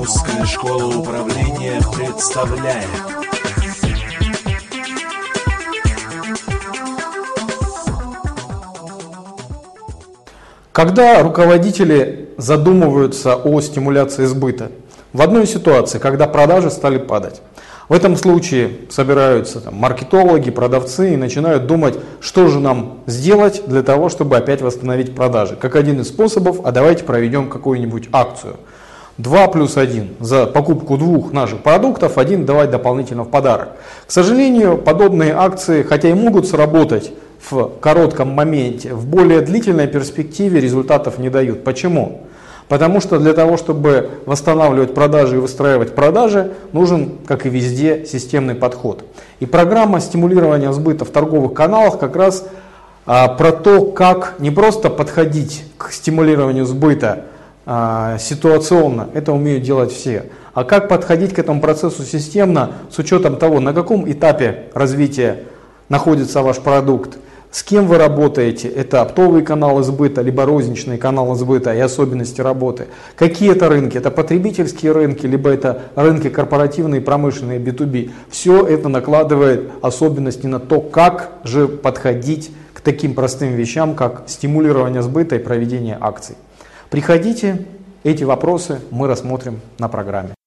Русская школа управления представляет Когда руководители задумываются о стимуляции сбыта, в одной ситуации, когда продажи стали падать, в этом случае собираются там, маркетологи, продавцы и начинают думать, что же нам сделать для того, чтобы опять восстановить продажи. Как один из способов, а давайте проведем какую-нибудь акцию. 2 плюс 1 за покупку двух наших продуктов, один давать дополнительно в подарок. К сожалению, подобные акции, хотя и могут сработать в коротком моменте, в более длительной перспективе результатов не дают. Почему? Потому что для того, чтобы восстанавливать продажи и выстраивать продажи, нужен, как и везде, системный подход. И программа стимулирования сбыта в торговых каналах как раз а, про то, как не просто подходить к стимулированию сбыта ситуационно, это умеют делать все, а как подходить к этому процессу системно с учетом того, на каком этапе развития находится ваш продукт, с кем вы работаете, это оптовые каналы сбыта, либо розничные каналы сбыта и особенности работы. Какие это рынки? Это потребительские рынки, либо это рынки корпоративные, промышленные, B2B. Все это накладывает особенности на то, как же подходить к таким простым вещам, как стимулирование сбыта и проведение акций. Приходите, эти вопросы мы рассмотрим на программе.